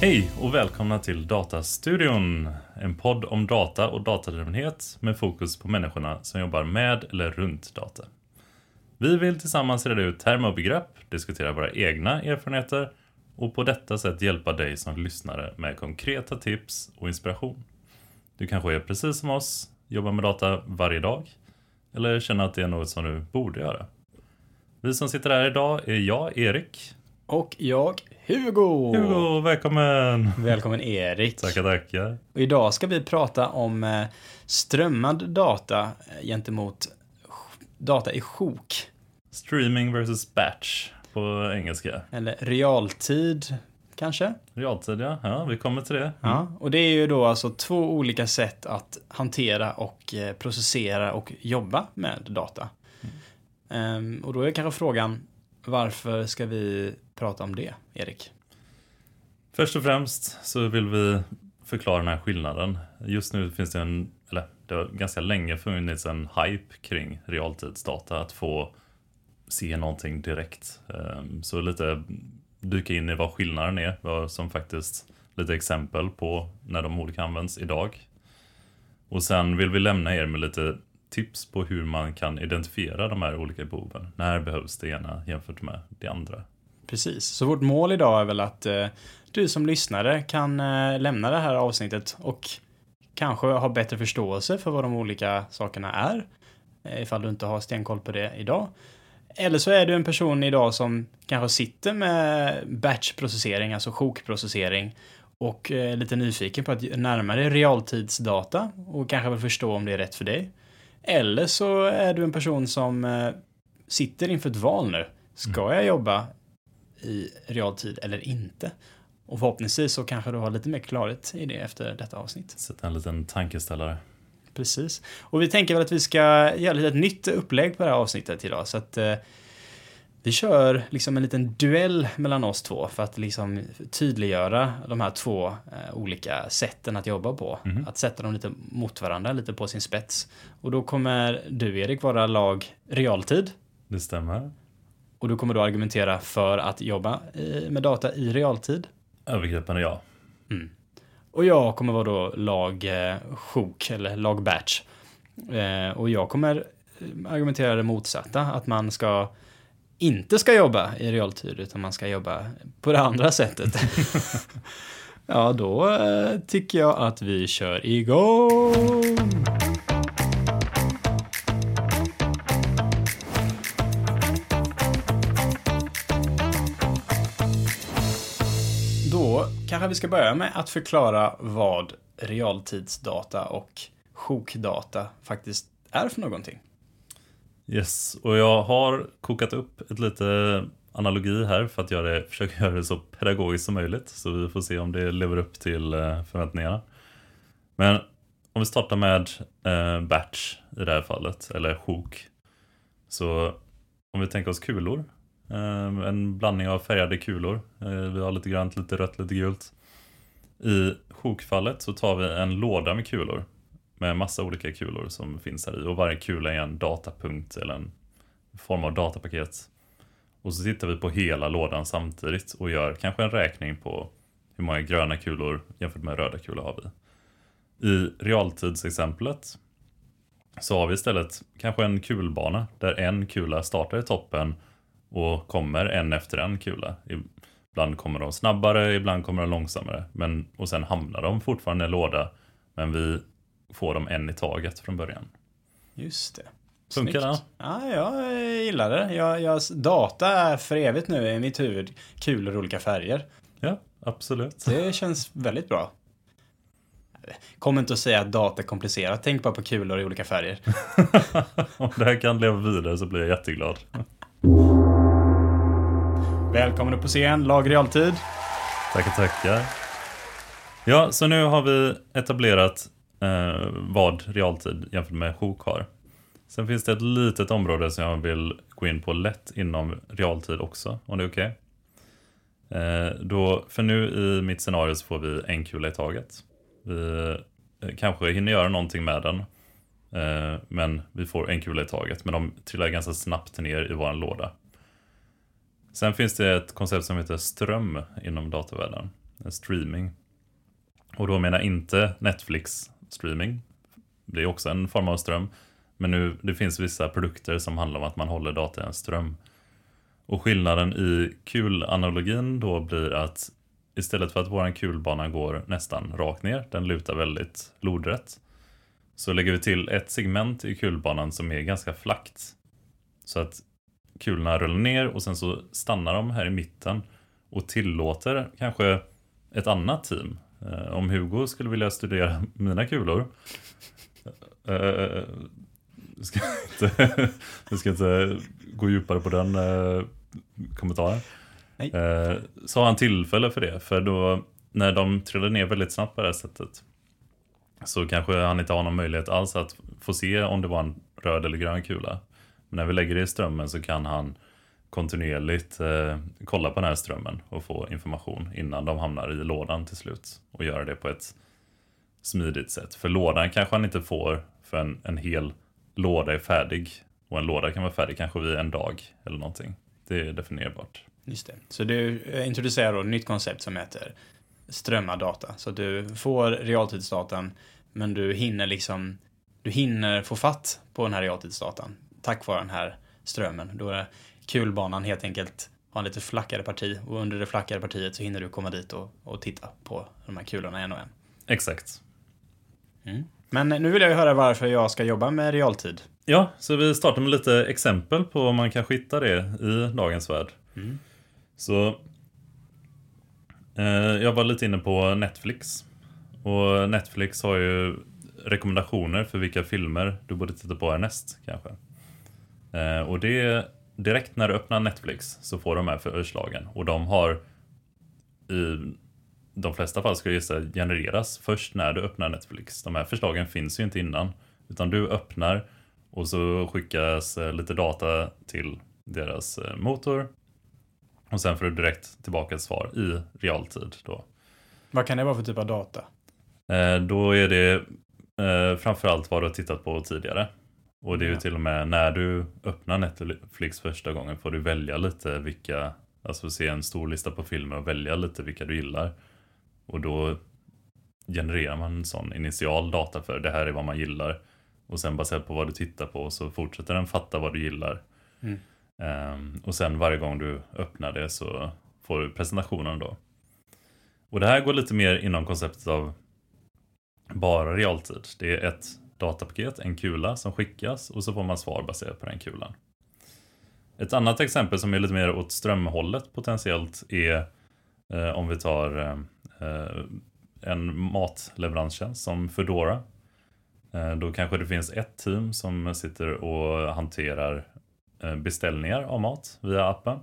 Hej och välkomna till Datastudion. En podd om data och datadrivenhet med fokus på människorna som jobbar med eller runt data. Vi vill tillsammans reda ut termer och begrepp, diskutera våra egna erfarenheter och på detta sätt hjälpa dig som lyssnare med konkreta tips och inspiration. Du kanske är precis som oss, jobbar med data varje dag eller känner att det är något som du borde göra. Vi som sitter här idag är jag, Erik. Och jag, Hugo! Hugo, välkommen! Välkommen Erik! Tackar, tackar. Och idag ska vi prata om eh, strömmad data eh, gentemot data i sjok. Streaming versus batch på engelska. Eller realtid, kanske? Realtid, ja. ja vi kommer till det. Mm. Ja, och det är ju då alltså två olika sätt att hantera och eh, processera och jobba med data. Mm. och då är kanske frågan, varför ska vi prata om det, Erik? Först och främst så vill vi förklara den här skillnaden. Just nu finns det en, eller det har ganska länge funnits en hype kring realtidsdata, att få se någonting direkt. Ehm, så lite dyka in i vad skillnaden är, vad som faktiskt lite exempel på när de olika används idag. Och sen vill vi lämna er med lite tips på hur man kan identifiera de här olika behoven. När behövs det ena jämfört med det andra? Precis, så vårt mål idag är väl att eh, du som lyssnare kan eh, lämna det här avsnittet och kanske ha bättre förståelse för vad de olika sakerna är. Eh, ifall du inte har stenkoll på det idag. Eller så är du en person idag som kanske sitter med batchprocessering, alltså sjokprocessering och är eh, lite nyfiken på att närma dig realtidsdata och kanske vill förstå om det är rätt för dig. Eller så är du en person som eh, sitter inför ett val nu. Ska mm. jag jobba i realtid eller inte? Och förhoppningsvis så kanske du har lite mer klarhet i det efter detta avsnitt. Sätta en liten tankeställare. Precis. Och vi tänker väl att vi ska göra ett nytt upplägg på det här avsnittet idag. Så att eh, vi kör liksom en liten duell mellan oss två för att liksom tydliggöra de här två eh, olika sätten att jobba på. Mm. Att sätta dem lite mot varandra, lite på sin spets. Och då kommer du Erik vara lag realtid. Det stämmer. Och du kommer då argumentera för att jobba med data i realtid. Övergripande ja. Mm. Och jag kommer vara då lag eh, sjok eller lag batch. Eh, och jag kommer argumentera det motsatta, att man ska inte ska jobba i realtid utan man ska jobba på det andra sättet. ja, då eh, tycker jag att vi kör igång! Kanske vi ska börja med att förklara vad realtidsdata och sjokdata faktiskt är för någonting. Yes, och jag har kokat upp ett lite analogi här för att göra det, försöka göra det så pedagogiskt som möjligt. Så vi får se om det lever upp till eh, förväntningarna. Men om vi startar med eh, batch i det här fallet, eller sjok. Så om vi tänker oss kulor. Eh, en blandning av färgade kulor. Eh, vi har lite grönt, lite rött, lite gult. I sjokfallet så tar vi en låda med kulor med massa olika kulor som finns här i och varje kula är en datapunkt eller en form av datapaket. Och så tittar vi på hela lådan samtidigt och gör kanske en räkning på hur många gröna kulor jämfört med röda kulor har vi. I realtidsexemplet så har vi istället kanske en kulbana där en kula startar i toppen och kommer en efter en kula. Ibland kommer de snabbare, ibland kommer de långsammare. Men, och sen hamnar de fortfarande i en låda. Men vi få dem en i taget från början. Just det. Funkar det? Ja, jag gillar det. Jag, jag, data är för evigt nu i mitt huvud. Kulor i olika färger. Ja, absolut. Det känns väldigt bra. Kom inte att säga att data är komplicerat. Tänk bara på kulor i olika färger. Om det här kan leva vidare så blir jag jätteglad. Välkommen upp på scen, lag realtid. Tackar, tackar. Ja, så nu har vi etablerat eh, vad realtid jämfört med sjok har. Sen finns det ett litet område som jag vill gå in på lätt inom realtid också, om det är okej. Eh, då, för nu i mitt scenario så får vi en kula i taget. Vi eh, kanske hinner göra någonting med den. Eh, men vi får en kula i taget. Men de trillar ganska snabbt ner i vår låda. Sen finns det ett koncept som heter ström inom datavärlden. Streaming. Och då menar jag inte Netflix streaming. Det är också en form av ström. Men nu, det finns vissa produkter som handlar om att man håller data i en ström. Och skillnaden i kulanalogin då blir att istället för att våran kulbana går nästan rakt ner, den lutar väldigt lodrätt, så lägger vi till ett segment i kulbanan som är ganska flackt. Så att kulorna rullar ner och sen så stannar de här i mitten och tillåter kanske ett annat team. Eh, om Hugo skulle vilja studera mina kulor eh, ska inte, vi ska inte gå djupare på den eh, kommentaren. Nej. Eh, så har han tillfälle för det. För då när de trillar ner väldigt snabbt på det här sättet så kanske han inte har någon möjlighet alls att få se om det var en röd eller grön kula. När vi lägger det i strömmen så kan han kontinuerligt eh, kolla på den här strömmen och få information innan de hamnar i lådan till slut. Och göra det på ett smidigt sätt. För lådan kanske han inte får för en, en hel låda är färdig. Och en låda kan vara färdig kanske vid en dag eller någonting. Det är definierbart. Just det. Så du introducerar då ett nytt koncept som heter strömmad data. Så att du får realtidsdatan, men du hinner liksom, du hinner få fatt på den här realtidsdatan tack vare den här strömmen. Då är kulbanan helt enkelt har en lite flackare parti och under det flackare partiet så hinner du komma dit och, och titta på de här kulorna en och en. Exakt. Mm. Men nu vill jag ju höra varför jag ska jobba med realtid. Ja, så vi startar med lite exempel på om man kan hitta det i dagens värld. Mm. Så eh, jag var lite inne på Netflix. Och Netflix har ju rekommendationer för vilka filmer du borde titta på härnäst kanske. Eh, och det direkt när du öppnar Netflix så får de här förslagen. Och de har i de flesta fall ska jag gissa genereras först när du öppnar Netflix. De här förslagen finns ju inte innan. Utan du öppnar och så skickas eh, lite data till deras eh, motor. Och sen får du direkt tillbaka ett svar i realtid. Då, Vad kan det vara för typ av data? då är det framförallt vad du har tittat på tidigare. Och det är ju till och med när du öppnar Netflix första gången får du välja lite vilka, alltså se en stor lista på filmer och välja lite vilka du gillar. Och då genererar man en sån initial data för det här är vad man gillar. Och sen baserat på vad du tittar på så fortsätter den fatta vad du gillar. Mm. Ehm, och sen varje gång du öppnar det så får du presentationen då. Och det här går lite mer inom konceptet av bara realtid. Det är ett datapaket, en kula som skickas och så får man svar baserat på den kulan. Ett annat exempel som är lite mer åt strömhållet potentiellt är eh, om vi tar eh, en matleveranstjänst som Foodora. Eh, då kanske det finns ett team som sitter och hanterar eh, beställningar av mat via appen.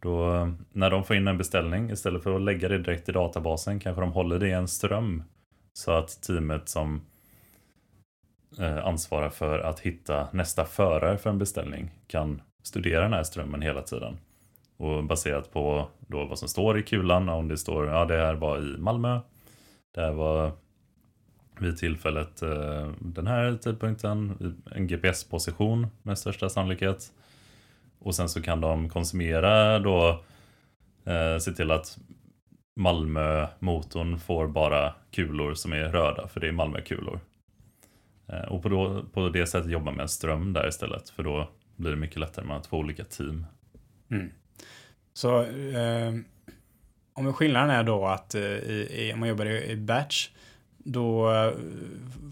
Då, eh, när de får in en beställning, istället för att lägga det direkt i databasen, kanske de håller det i en ström. Så att teamet som eh, Eh, ansvarar för att hitta nästa förare för en beställning kan studera den här strömmen hela tiden. Och baserat på då vad som står i kulan, om det står ja det här var i Malmö, det här var vid tillfället eh, den här tidpunkten, en GPS-position med största sannolikhet. Och sen så kan de konsumera då, eh, se till att Malmö-motorn får bara kulor som är röda, för det är Malmö-kulor. Eh, och på, då, på det sättet jobba med en ström där istället, för då blir det mycket lättare med två olika team. Mm. Så eh, om skillnaden är då att eh, i, om man jobbar i, i batch då eh,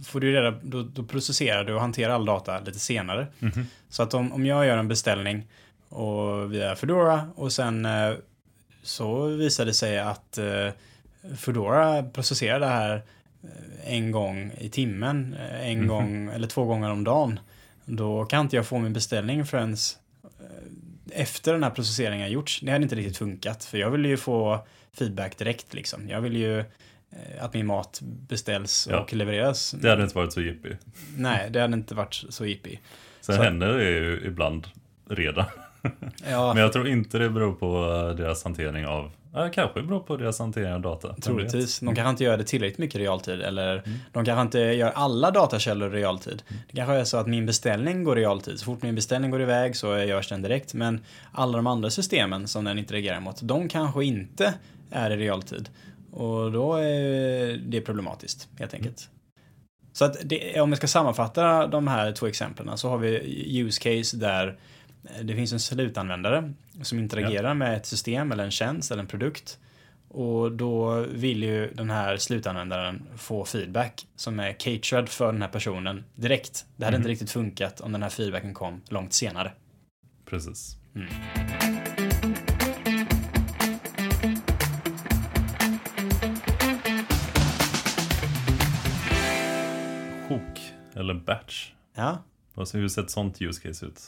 får du reda, då, då processerar du och hanterar all data lite senare. Mhm. Så att om, om jag gör en beställning och via Foodora och sen eh, så visar det sig att eh, Foodora processerar det här en gång i timmen, eh, en Mhm. gång eller två gånger om dagen. Då kan inte jag få min beställning förrän eh, efter den här processeringen har gjorts. Det hade inte riktigt funkat för jag vill ju få feedback direkt liksom. Jag vill ju eh, att min mat beställs Ja. och levereras. Det hade inte varit så jippie. Nej, det hade inte varit så jippie. Sen Så- händer det ju ibland redan. Ja, Men jag tror inte det beror på eh, deras hantering av, ja, kanske beror på deras hantering av data. Troligtvis. De kanske inte gör det tillräckligt mycket i realtid. Eller Mm. de kanske inte gör alla datakällor i realtid. Det kanske är så att min beställning går i realtid. Så fort min beställning går iväg så görs den direkt. Men alla de andra systemen som den interagerar mot, de kanske inte är i realtid. Och då är det problematiskt, helt enkelt. Så att det, om vi ska sammanfatta de här två exemplen så har vi use case där det finns en slutanvändare som interagerar med ett system eller en tjänst eller en produkt. Och då vill ju den här slutanvändaren få feedback som är catered för den här personen direkt. Det hade Mhm. inte riktigt funkat om den här feedbacken kom långt senare. Precis. Mm. Sjok, eller batch. Ja, Alltså, hur ser ett sånt use case ut?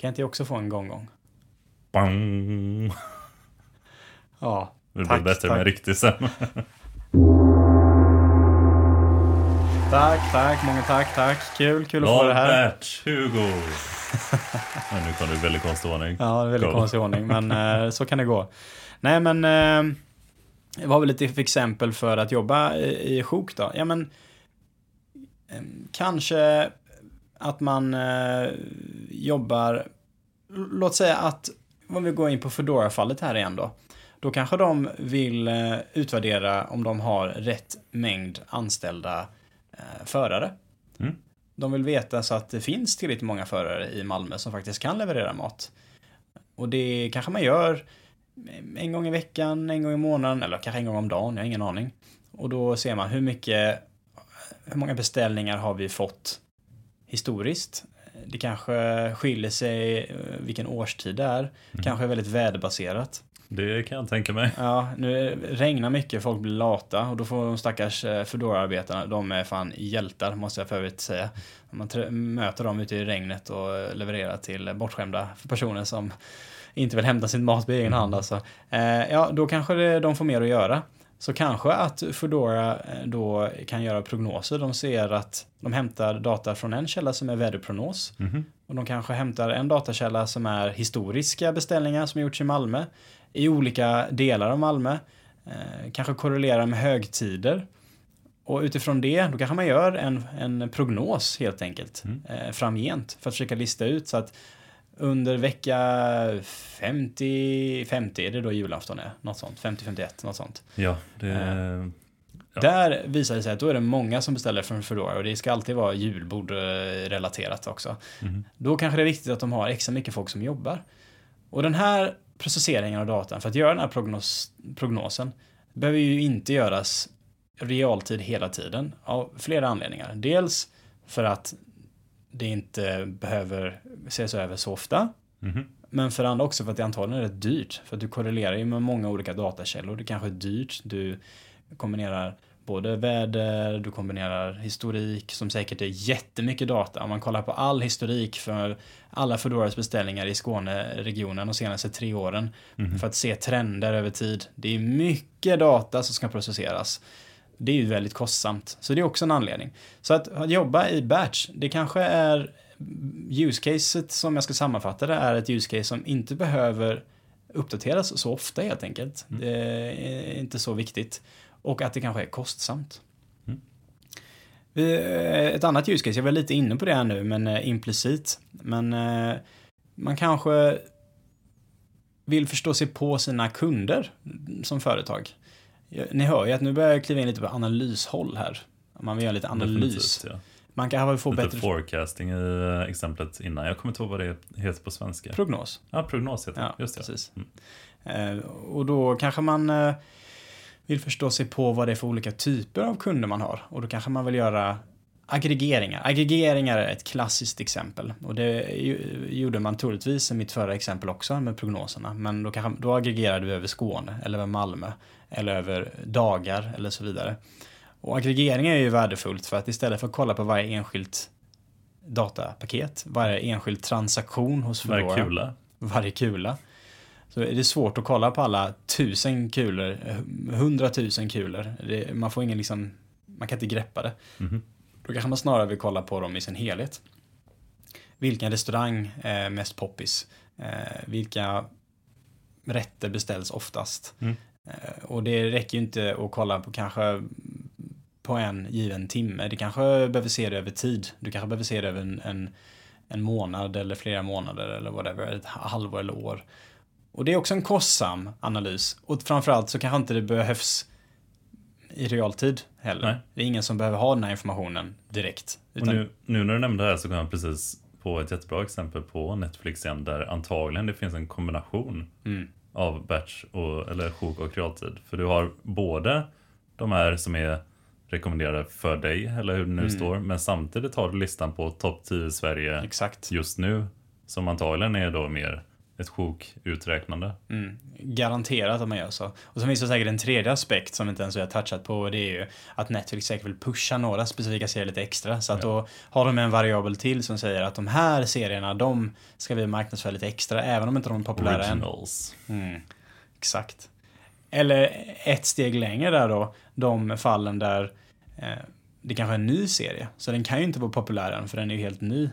Kan inte jag också få en gång-gång? Bang! Ja, Det Tack, blir bättre tack. med riktigt sen. tack, tack, många tack, tack. Kul, kul att få det här. batch, Hugo! Men nu kom du i väldigt konstig ordning. Ja, det väldigt Go. konstig ordning, men eh, så kan det gå. Nej, men eh, vad har vi lite för exempel för att jobba i, i sjok då? Ja, men eh, kanske att man eh, jobbar, låt säga att, om vi går in på Foodora-fallet här igen då, då kanske de vill eh, utvärdera om de har rätt mängd anställda eh, förare. Mm. De vill veta så att det finns tillräckligt många förare i Malmö som faktiskt kan leverera mat. Och det kanske man gör en gång i veckan, en gång i månaden eller kanske en gång om dagen, jag har ingen aning. Och då ser man hur mycket, hur många beställningar har vi fått historiskt. Det kanske skiljer sig eh, vilken årstid det är. Kanske är väldigt väderbaserat. Det kan jag tänka mig. Ja, nu regnar mycket, folk blir lata och då får de stackars eh, Foodora-arbetarna, de är fan hjältar måste jag för övrigt säga. Man möter dem ute i regnet och eh, levererar till bortskämda personer som inte vill hämta sin mat på egen hand alltså. Eh, ja, då kanske de får mer att göra. Så kanske att Foodora eh, då kan göra prognoser. De ser att de hämtar data från en källa som är väderprognos. Mhm. Och de kanske hämtar en datakälla som är historiska beställningar som gjorts i Malmö. I olika delar av Malmö. Eh, kanske korrelerar med högtider. Och utifrån det, då kanske man gör en, en prognos helt enkelt. Mm. Eh, framgent. För att försöka lista ut så att under vecka 50, 50 är det då julafton är? Något sånt. 50-51, något sånt. Ja, det... Eh. Ja. Där visar det sig att då är det många som beställer från Foodora och det ska alltid vara julbord eh, relaterat också. Mhm. Då kanske det är viktigt att de har extra mycket folk som jobbar. Och den här processeringen av datan, för att göra den här prognos, prognosen, behöver ju inte göras realtid hela tiden av flera anledningar. Dels för att det inte behöver ses över så ofta. Mhm. Men för andra också för att det antagligen är rätt dyrt. För att du korrelerar ju med många olika datakällor. Det kanske är dyrt. Du kombinerar både väder, du kombinerar historik som säkert är jättemycket data. Om man kollar på all historik för alla Foodoras beställningar i Skåneregionen de senaste tre åren Mhm. för att se trender över tid. Det är mycket data som ska processeras. Det är ju väldigt kostsamt, så det är också en anledning. Så att, att jobba i batch, det kanske är use-caset som jag ska sammanfatta det är ett use case som inte behöver uppdateras så ofta helt enkelt. Mm. Det är inte så viktigt. Och att det kanske är kostsamt. Mm. Eh, Ett annat use case, jag var lite inne på det här nu, men eh, implicit. Men eh, man kanske vill förstå sig på sina kunder som företag. Ni hör ju att nu börjar jag kliva in lite på analyshåll här. Man vill göra lite analys. Ja. Man kan få Lite bättre forecasting i eh, exemplet innan. Jag kommer inte ihåg vad det heter på svenska. prognos. Ja, prognos heter det. Ja, Just det. precis. Mm. Eh, och då kanske man eh, vill förstå sig på vad det är för olika typer av kunder man har. Och då kanske man vill göra aggregeringar. Aggregeringar är ett klassiskt exempel. Och det gjorde man troligtvis i mitt förra exempel också med prognoserna. Men då, kanske, då aggregerar du över Skåne eller över Malmö eller över dagar eller så vidare. Och aggregering är ju värdefullt för att istället för att kolla på varje enskilt datapaket, varje enskild transaktion hos Varje Foodora, kula. varje kula. Så är det svårt att kolla på alla tusen kulor, hundratusen kulor. Det, man får ingen liksom, man kan inte greppa det. Mhm. Då kanske man snarare vill kolla på dem i sin helhet. Vilken restaurang är mest poppis? Eh, vilka rätter beställs oftast? Mm. Eh, och det räcker ju inte att kolla på kanske på en given timme. Du kanske behöver se det över tid. Du kanske behöver se det över en, en, en månad eller flera månader eller whatever, ett halvår eller år. Och det är också en kostsam analys. Och framförallt så kanske inte det behövs i realtid heller. Nej. Det är ingen som behöver ha den här informationen direkt. Och nu, nu när du nämnde det här så kom jag precis på ett jättebra exempel på Netflix igen där antagligen det finns en kombination Mm. Av batch och, eller sjok och realtid. För du har både de här som är rekommenderade för dig, eller hur det nu Mm. står, men samtidigt har du listan på topp 10 i Sverige Exakt. just nu, som antagligen är då mer ett sjok-uträknande. Mm. Garanterat att man gör så. Och så finns det säkert en tredje aspekt som inte ens vi har touchat på och det är ju att Netflix säkert vill pusha några specifika serier lite extra. Så att då har de en variabel till som säger att de här serierna, de ska vi marknadsföra lite extra även om inte de är populära än. Originals. Mm. Exakt. Eller ett steg längre där då, de fallen där eh, det kanske är en ny serie. Så den kan ju inte vara populär än för den är ju helt ny.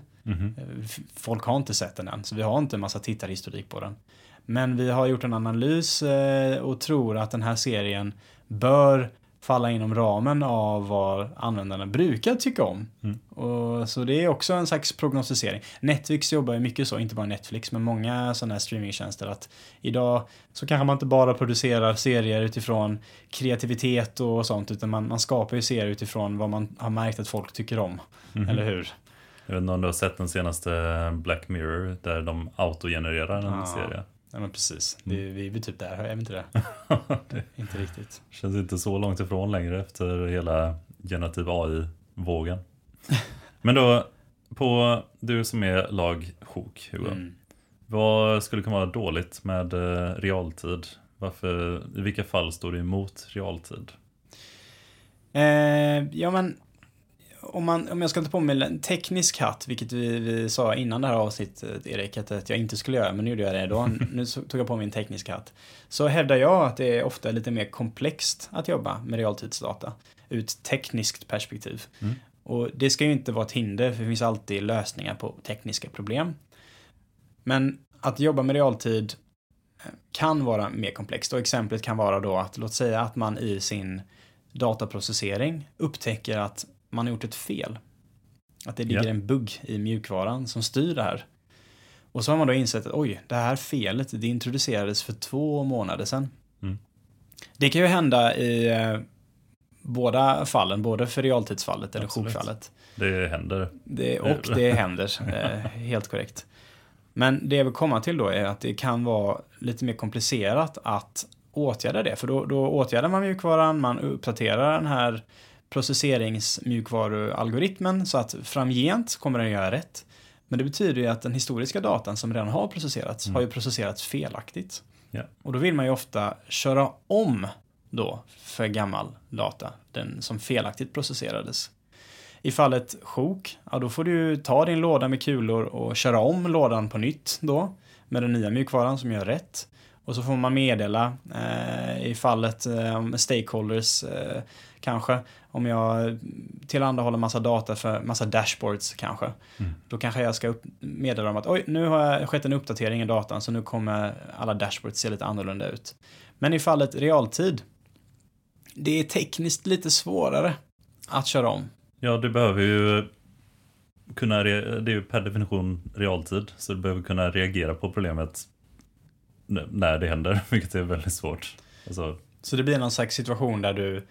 F- Folk har inte sett den än, så vi har inte en massa tittarhistorik på den. Men vi har gjort en analys eh, och tror att den här serien bör falla inom ramen av vad användarna brukar tycka om. Mm. Och, så det är också en slags prognostisering. Netflix jobbar ju mycket så, inte bara Netflix, men många sådana här streamingtjänster att idag så kanske man inte bara producerar serier utifrån kreativitet och sånt, utan man, man skapar ju serier utifrån vad man har märkt att folk tycker om. Mhm. Eller hur? Jag vet inte om du har sett den senaste Black Mirror där de autogenererar en Ja. serie. Ja men precis. Det, Mm. vi är typ där, är vi inte det? det Inte riktigt. känns inte så långt ifrån längre efter hela generativ AI-vågen. Men då, på du som är lag sjok, Hugo. Mm. Vad skulle kunna vara dåligt med eh, realtid? Varför, I vilka fall står du emot realtid? Eh, ja men om, man, om jag ska ta på mig en teknisk hatt, vilket vi, vi sa innan det här avsnittet, Erik, att, att jag inte skulle göra, men nu gjorde jag det då. Nu tog jag på mig en teknisk hatt. Så hävdar jag att det är ofta lite mer komplext att jobba med realtidsdata ur ett tekniskt perspektiv. Mm. Och det ska ju inte vara ett hinder, för det finns alltid lösningar på tekniska problem. Men att jobba med realtid eh, kan vara mer komplext och exemplet kan vara då att låt säga att man i sin dataprocessering upptäcker att man har gjort ett fel. Att det ligger Ja. en bugg i mjukvaran som styr det här. Och så har man då insett att oj, det här felet det introducerades för två månader sedan. Mm. Det kan ju hända i eh, båda fallen, både för realtidsfallet eller Absolut. sjokfallet. Det händer. Det, och det händer, eh, helt korrekt. Men det jag vill komma till då är att det kan vara lite mer komplicerat att åtgärda det. För då, då åtgärdar man mjukvaran, man uppdaterar den här processeringsmjukvarualgoritmen så att framgent kommer den göra rätt. Men det betyder ju att den historiska datan som redan har processerats Mm. har ju processerats felaktigt. Ja. Och då vill man ju ofta köra om då för gammal data, den som felaktigt processerades. I fallet sjok, ja då får du ta din låda med kulor och köra om lådan på nytt då med den nya mjukvaran som gör rätt. Och så får man meddela eh, i fallet eh, om stakeholders eh, kanske om jag tillhandahåller massa data för massa dashboards kanske. Mm. Då kanske jag ska upp, meddela dem att oj, nu har jag skett en uppdatering i datan så nu kommer alla dashboards se lite annorlunda ut. Men i fallet realtid, det är tekniskt lite svårare att köra om. Ja, du behöver ju kunna, det är ju per definition realtid, så du behöver kunna reagera på problemet när det händer, vilket är väldigt svårt. Alltså, Så det blir någon slags situation där du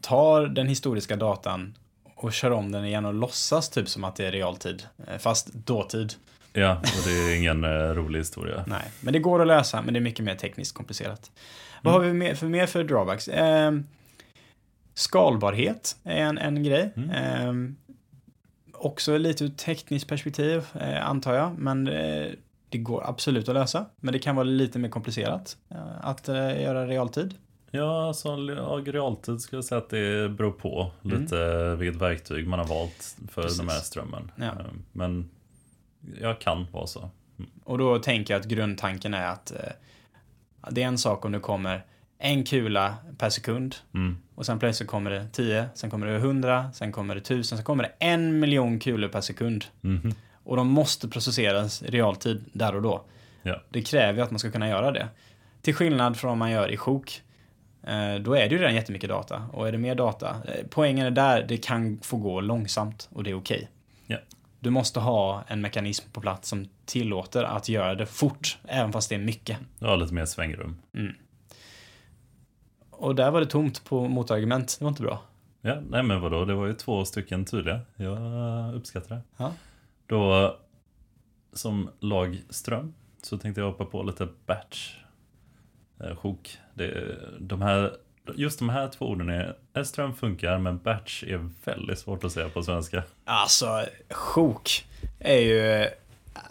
tar den historiska datan och kör om den igen och låtsas typ som att det är realtid, eh, fast dåtid. ja, och det är ingen eh, rolig historia. Nej, men det går att lösa, men det är mycket mer tekniskt komplicerat. Vad har vi mer för, mer för drawbacks? Eh, skalbarhet är en, en grej. Mm. Eh, också lite ur tekniskt perspektiv, eh, antar jag, men eh, det går absolut att lösa. Men det kan vara lite mer komplicerat eh, att eh, göra realtid. Ja, alltså realtid skulle jag säga att det beror på lite vilket verktyg man har valt för Mm. Precis. den här strömmen. Ja. Eh, Men jag kan vara så. Och då tänker jag att grundtanken är att det är en sak om det kommer en kula per sekund Mm. och sen plötsligt kommer det 10, sen kommer det 100, sen kommer det 1000, sen kommer det en miljon kulor per sekund. Mhm. Och de måste processeras i realtid där och då. Ja. Det kräver att man ska kunna göra det. Till skillnad från vad man gör i sjok. Eh, då är det ju redan jättemycket data. Och är det mer data, eh, poängen är där, det kan få gå långsamt och det är okej. Ja. Du måste ha en mekanism på plats som tillåter att göra det fort, även fast det är mycket. Ja, lite mer svängrum. Och där var det tomt på motargument, det var inte bra. Ja, nej men vadå, det var ju två stycken tydliga. Jag uppskattar det. Ja. Då, som lag ström, så tänkte jag hoppa på lite batch. Eh, sjok. Det, de här, just de här två orden är, ström funkar, men batch är väldigt svårt att säga på svenska. Alltså, sjok är ju...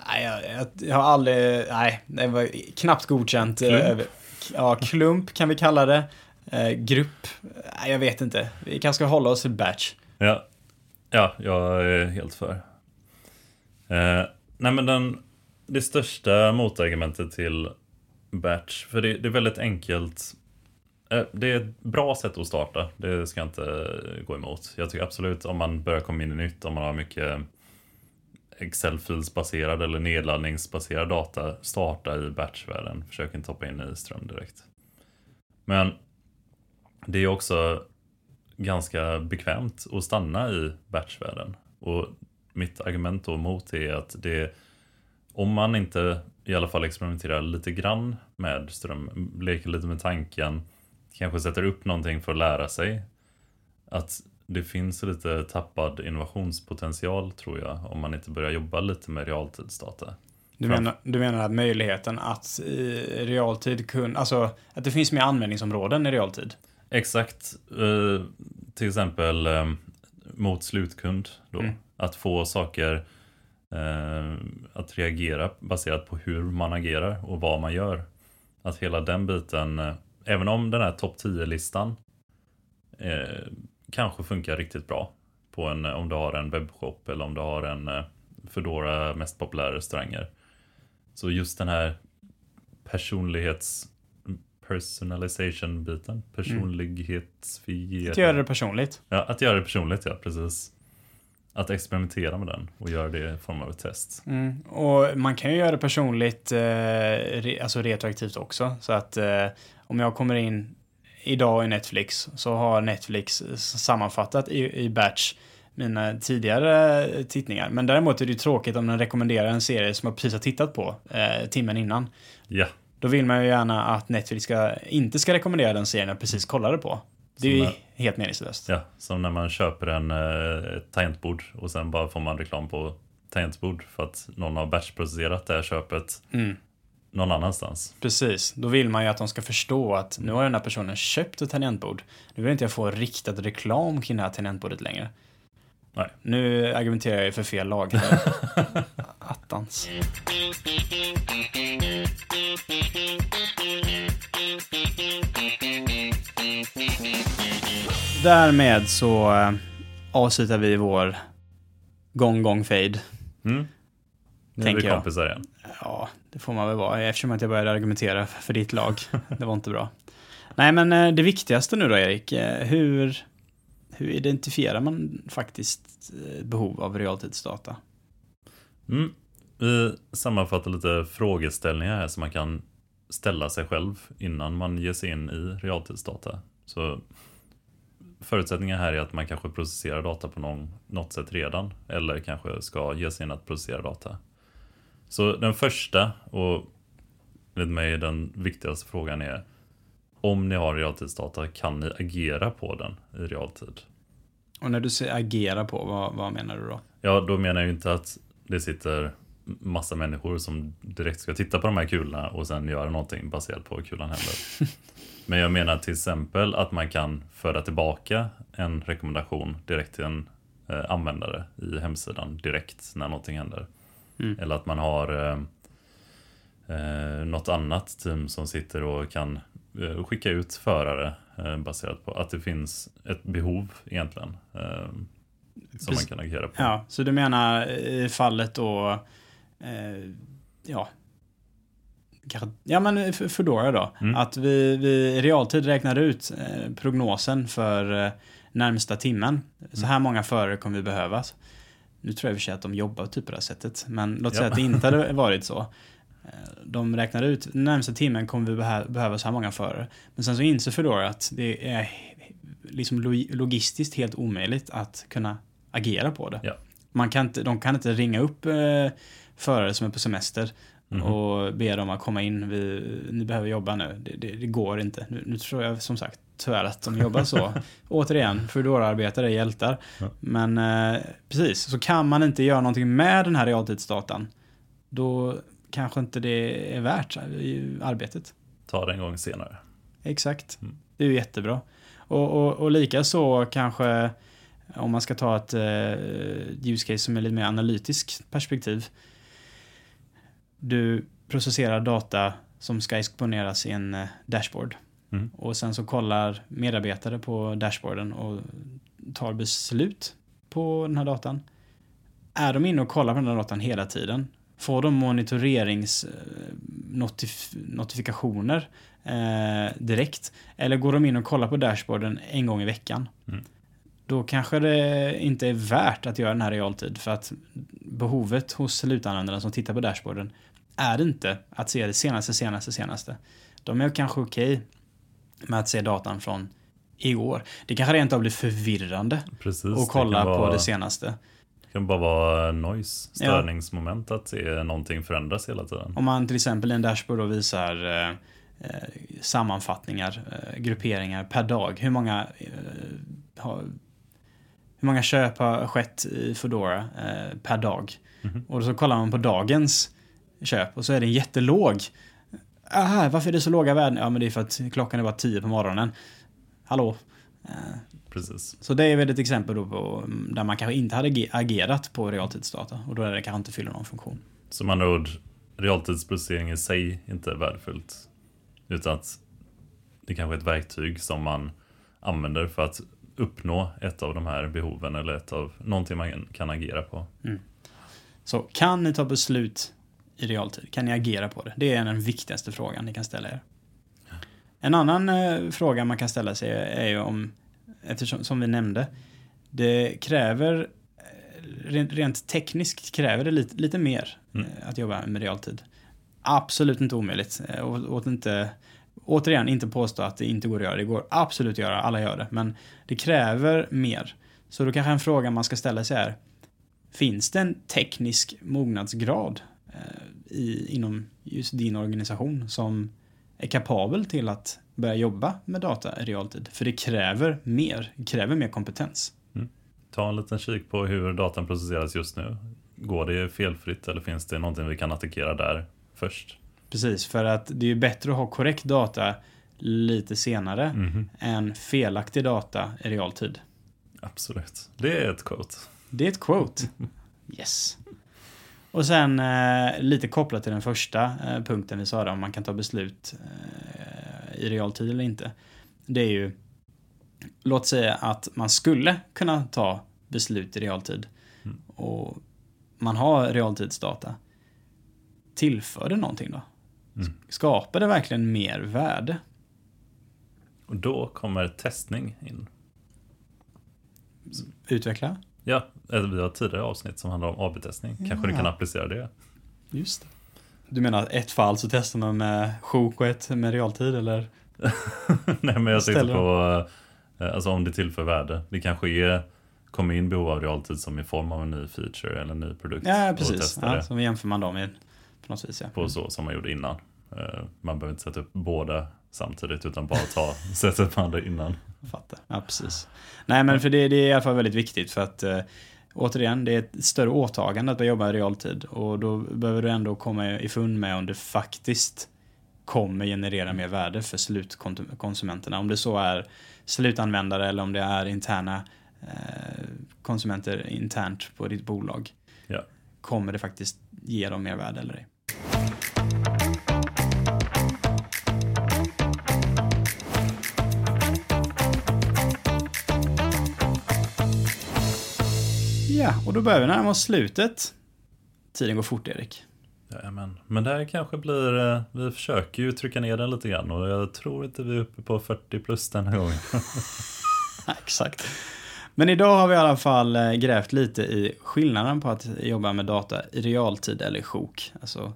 Nej, jag, jag, har aldrig... Nej, det var knappt godkänt. eh, Klump. över- Ja, klump kan vi kalla det. Eh, grupp. Nej, jag vet inte. Vi kanske ska hålla oss till batch. Ja, ja jag är helt för. Eh, nej men den, det största motargumentet till batch, för det, det är väldigt enkelt. Eh, det är ett bra sätt att starta, det ska jag inte gå emot. Jag tycker absolut om man börjar komma in i nytt, om man har mycket Excel-filsbaserad eller nedladdningsbaserad data, starta i batchvärlden. Försök inte hoppa in i ström direkt. Men det är också ganska bekvämt att stanna i batchvärlden. Och mitt argument då mot är att det om man inte i alla fall experimenterar lite grann med ström, leker lite med tanken, kanske sätter upp någonting för att lära sig. Att det finns lite tappad innovationspotential tror jag om man inte börjar jobba lite med realtidsdata. Du menar, du menar att möjligheten att i realtid kunna... Alltså, att det finns mer användningsområden i realtid? Exakt. Eh, till exempel eh, mot slutkund. Då. Mm. Att få saker eh, att reagera baserat på hur man agerar och vad man gör. Att hela den biten, eh, även om den här topp 10-listan eh, kanske funkar riktigt bra på en, om du har en webbshop eller om du har en eh, Foodora mest populära restauranger. Så just den här personlighets personalization-biten. Personlighetsfiering. Att göra det personligt. Ja, att göra det personligt, ja precis. Att experimentera med den och göra det i form av ett test. Mm. Och man kan ju göra det personligt, eh, re, alltså retroaktivt också. Så att eh, om jag kommer in idag i Netflix så har Netflix sammanfattat i, i batch mina tidigare tittningar. Men däremot är det ju tråkigt om den rekommenderar en serie som jag precis har tittat på eh, timmen innan. Ja, Då vill man ju gärna att Netflix ska, inte ska rekommendera den serien jag precis kollade på. Det är ju Som helt meningslöst. ja, som när man köper en eh, tangentbord och sen bara får man reklam på tangentbord för att någon har batchprocesserat det här köpet Mm. någon annanstans. Precis, då vill man ju att de ska förstå att nu har den här personen köpt ett tangentbord. Nu vill inte jag få riktad reklam kring det här tangentbordet längre. Nej. Nu argumenterar jag ju för fel lag. Attans. Därmed så eh, avslutar vi vår gång, gång, fade. Mm. Nu är vi kompisar igen. Ja, det får man väl vara eftersom att jag började argumentera för ditt lag. Det var inte bra. Nej, men eh, det viktigaste nu då, Erik. eh, Hur, hur identifierar man faktiskt eh, behov av realtidsdata? Mm. Vi sammanfattar lite frågeställningar här som man kan ställa sig själv innan man ger sig in i realtidsdata. Så förutsättningen här är att man kanske processerar data på någon, något sätt redan eller kanske ska ge sig in att processera data. Så den första och enligt mig den viktigaste frågan är om ni har realtidsdata kan ni agera på den i realtid? Och när du säger agera på, vad, vad menar du då? Ja, då menar jag ju inte att det sitter massa människor som direkt ska titta på de här kulorna och sen göra någonting baserat på hur kulan händer. Men jag menar till exempel att man kan föra tillbaka en rekommendation direkt till en eh, användare i hemsidan direkt när någonting händer. Mm. Eller att man har eh, eh, något annat team som sitter och kan eh, skicka ut förare eh, baserat på att det finns ett behov egentligen. Eh, som man kan agera på. Ja, så du menar i fallet då, eh, ja, ja men Foodora då, Mm. att vi, vi i realtid räknar ut eh, prognosen för eh, närmsta timmen. Så här många förare kommer vi behövas. Nu tror jag i och för sig att de jobbar typ på det här sättet. Men låt Ja. säga att det inte hade varit så. Eh, De räknar ut, närmsta timmen kommer vi behä- behöva så här många förare. Men sen så inser Foodora att det är liksom lo- logistiskt helt omöjligt att kunna agera på det. Ja. Man kan inte, de kan inte ringa upp eh, förare som är på semester Mhm. och be dem att komma in. Vi, ni behöver jobba nu. Det, det, det går inte. Nu, nu tror jag som sagt tyvärr att de jobbar så. Återigen, Foodora-arbetare är hjältar. Ja. Men eh, precis, så kan man inte göra någonting med den här realtidsdatan, då kanske inte det är värt arbetet. Ta det en gång senare. Exakt. Mm. Det är ju jättebra. Och, och, och lika så kanske om man ska ta ett eh, use case som är lite mer analytiskt perspektiv. Du processerar data som ska exponeras i en eh, dashboard. Mm. Och sen så kollar medarbetare på dashboarden och tar beslut på den här datan. Är de inne och kollar på den här datan hela tiden? Får de monitorerings eh, eh, direkt? Eller går de in och kollar på dashboarden en gång i veckan? Mm. Då kanske det inte är värt att göra den här i realtid för att behovet hos slutanvändarna som tittar på dashboarden är inte att se det senaste, senaste, senaste. De är kanske okej med att se datan från igår. Det kanske rent av blir förvirrande Precis. att det kolla kan på vara, det senaste. Det kan bara vara noise, störningsmoment, att se någonting förändras hela tiden. Om man till exempel i en dashboard visar eh, eh, sammanfattningar, eh, grupperingar per dag. Hur många, eh, har, hur många köp har skett i Foodora eh, per dag? Mhm. Och så kollar man på dagens köp och så är det jättelåg. Aha, varför är det så låga värden? Ja, men det är för att klockan är bara 10 på morgonen. Hallå? Precis. Så det är väl ett exempel då på mm, där man kanske inte hade age- agerat på realtidsdata och då är det kanske inte fyller någon funktion. Som andra ord, realtidsprocessering i sig inte är värdefullt. Utan att det kanske är ett verktyg som man använder för att uppnå ett av de här behoven eller ett av någonting man kan agera på. Så kan ni ta beslut i realtid? Kan ni agera på det? Det är den viktigaste frågan ni kan ställa er. En annan eh, fråga man kan ställa sig är ju om, eftersom som vi nämnde, det kräver eh, rent, rent tekniskt kräver det lite, lite mer Mm. eh, att jobba med realtid. Absolut inte omöjligt. Eh, Och, och inte, återigen, inte påstå att det inte går att göra. Det går absolut att göra, alla gör det. Men det kräver mer. Så då kanske en fråga man ska ställa sig är, finns det en teknisk mognadsgrad i, inom just din organisation som är kapabel till att börja jobba med data i realtid? För det kräver mer, det kräver mer kompetens. Ta en liten kik på hur datan processeras just nu. Går det felfritt eller finns det någonting vi kan attackera där först? Precis, för att det är ju bättre att ha korrekt data lite senare Mhm. än felaktig data i realtid. Absolut. Det är ett quote. Det är ett quote. Yes. Och sen eh, lite kopplat till den första eh, punkten vi sa där, om man kan ta beslut eh, i realtid eller inte. Det är ju, låt säga att man skulle kunna ta beslut i realtid Mm. och man har realtidsdata. Tillför det någonting då? Mm. Skapar det verkligen mer värde? Och då kommer testning in. Utveckla? Ja, eller vi har ett tidigare avsnitt som handlar om AB-testning. Kanske du kan applicera det? Just det. Du menar att ett fall så testar man med sjok och ett med realtid eller? Nej men jag Ställer på eh, alltså om det tillför värde. Det kanske är, kommer in behov av realtid som i form av en ny feature eller en ny produkt. Ja, precis. Ja, så jämför man dem i, på något vis. Ja. på så som man gjorde innan. Eh, Man behöver inte sätta upp båda samtidigt utan bara ta sättet på andra innan. Fattar. Ja, precis. Nej, men för det, det är i alla fall väldigt viktigt för att eh, återigen, det är ett större åtagande att börja jobba i realtid och då behöver du ändå komma ifrån med om det faktiskt kommer generera mer värde för slutkonsumenterna. Om det så är slutanvändare eller om det är interna eh, konsumenter internt på ditt bolag. Ja. Kommer det faktiskt ge dem mer värde eller ej? Ja, och då börjar vi närma oss slutet. Tiden går fort, Erik. Jajamän. Men det här kanske blir, eh, vi försöker ju trycka ner den lite grann och jag tror inte vi är uppe på 40 plus den här gången. Exakt. Men idag har vi i alla fall eh, grävt lite i skillnaden på att jobba med data i realtid eller sjok. Alltså,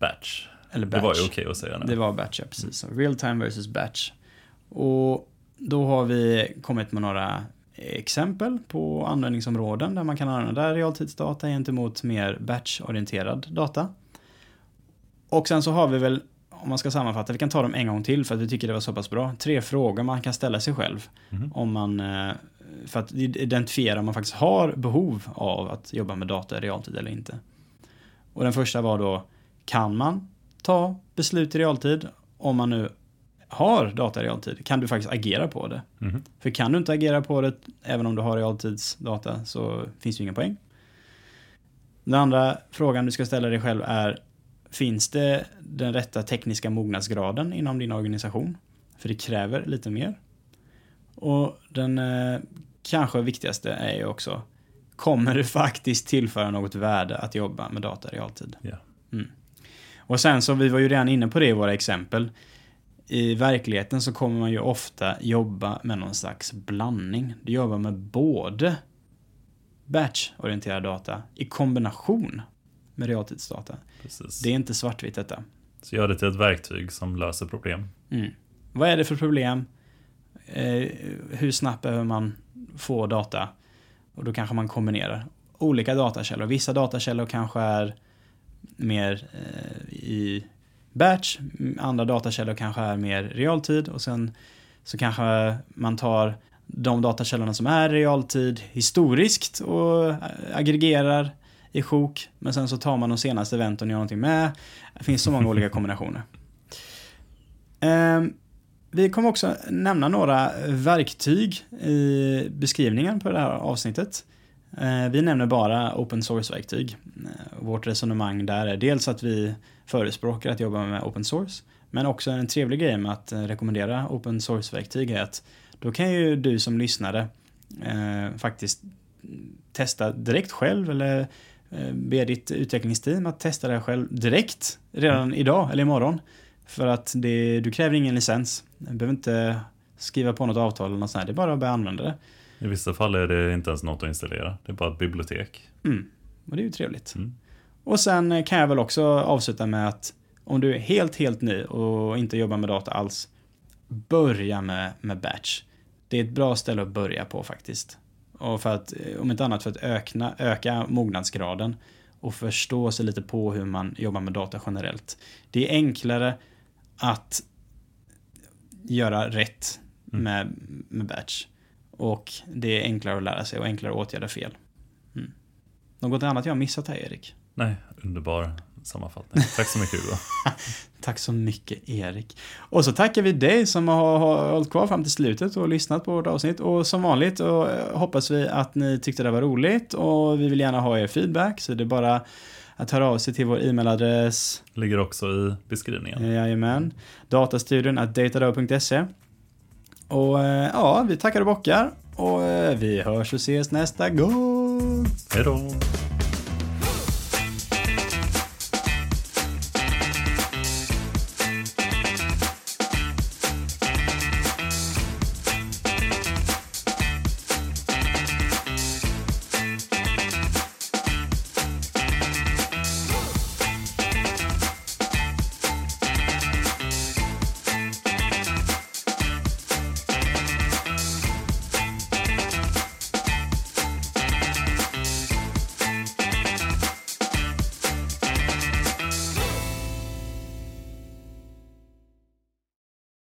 Batch. eller Det batch. var ju okej att säga nu. Det var batch, ja, precis. Så Real time versus batch. Och då har vi kommit med några exempel på användningsområden där man kan använda realtidsdata gentemot mer batch-orienterad data. Och sen så har vi väl, om man ska sammanfatta, vi kan ta dem en gång till för att vi tycker det var så pass bra. Tre frågor man kan ställa sig själv Mhm. om man, eh, för att identifiera om man faktiskt har behov av att jobba med data i realtid eller inte. Och den första var då, kan man ta beslut i realtid om man nu har data i realtid? Kan du faktiskt agera på det? Mhm. För kan du inte agera på det, även om du har realtidsdata, så finns det ju ingen poäng. Den andra frågan du ska ställa dig själv är, finns det den rätta tekniska mognadsgraden inom din organisation? För det kräver lite mer. Och den eh, kanske viktigaste är ju också, kommer det faktiskt tillföra något värde att jobba med data i realtid? Ja. Mm. Och sen så, vi var ju redan inne på det i våra exempel. I verkligheten så kommer man ju ofta jobba med någon slags blandning. Du jobbar med både batch-orienterad data i kombination med realtidsdata. Precis. Det är inte svartvitt detta. Så gör det till ett verktyg som löser problem. Mm. Vad är det för problem? Eh, hur snabbt behöver man få data? Och då kanske man kombinerar olika datakällor. Vissa datakällor kanske är mer eh, i batch, andra datakällor kanske är mer realtid och sen så kanske man tar de datakällorna som är realtid historiskt och eh, aggregerar i sjok. Men sen så tar man de senaste eventen och gör någonting med. Det finns så många olika kombinationer. Ehm, vi kommer också nämna några verktyg i beskrivningen på det här avsnittet. Eh, Vi nämner bara open source-verktyg. Eh, Vårt resonemang där är dels att vi förespråkar att jobba med open source, men också en trevlig grej med att eh, rekommendera open source-verktyg är att då kan ju du som lyssnare eh, faktiskt testa direkt själv eller be ditt utvecklingsteam att testa det själv direkt redan idag eller imorgon. För att det, du kräver ingen licens. Du behöver inte skriva på något avtal eller något sånt här. Det är bara att börja använda det. I vissa fall är det inte ens något att installera. Det är bara ett bibliotek. Mm. Och det är ju trevligt. Mm. Och sen eh, kan jag väl också avsluta med att om du är helt, helt ny och inte jobbar med data alls, börja med, med batch. Det är ett bra ställe att börja på faktiskt. Och för att, eh, om inte annat för att ökna, öka mognadsgraden och förstå sig lite på hur man jobbar med data generellt. Det är enklare att göra rätt Mm. med, med batch. Och det är enklare att lära sig och enklare att åtgärda fel. Mm. Något annat jag har missat här, Erik? Nej, underbar sammanfattning. Tack så mycket Hugo. Tack så mycket, Erik. Och så tackar vi dig som har, har hållit kvar fram till slutet och lyssnat på vårt avsnitt. Och som vanligt och eh, hoppas vi att ni tyckte det var roligt och vi vill gärna ha er feedback. Så det är bara att höra av sig till vår e-mailadress. Ligger också i beskrivningen. Jajamän. Datastudion at datadog.se. Och eh, ja, vi tackar och bockar. Och eh, vi hörs och ses nästa gång. Hej då!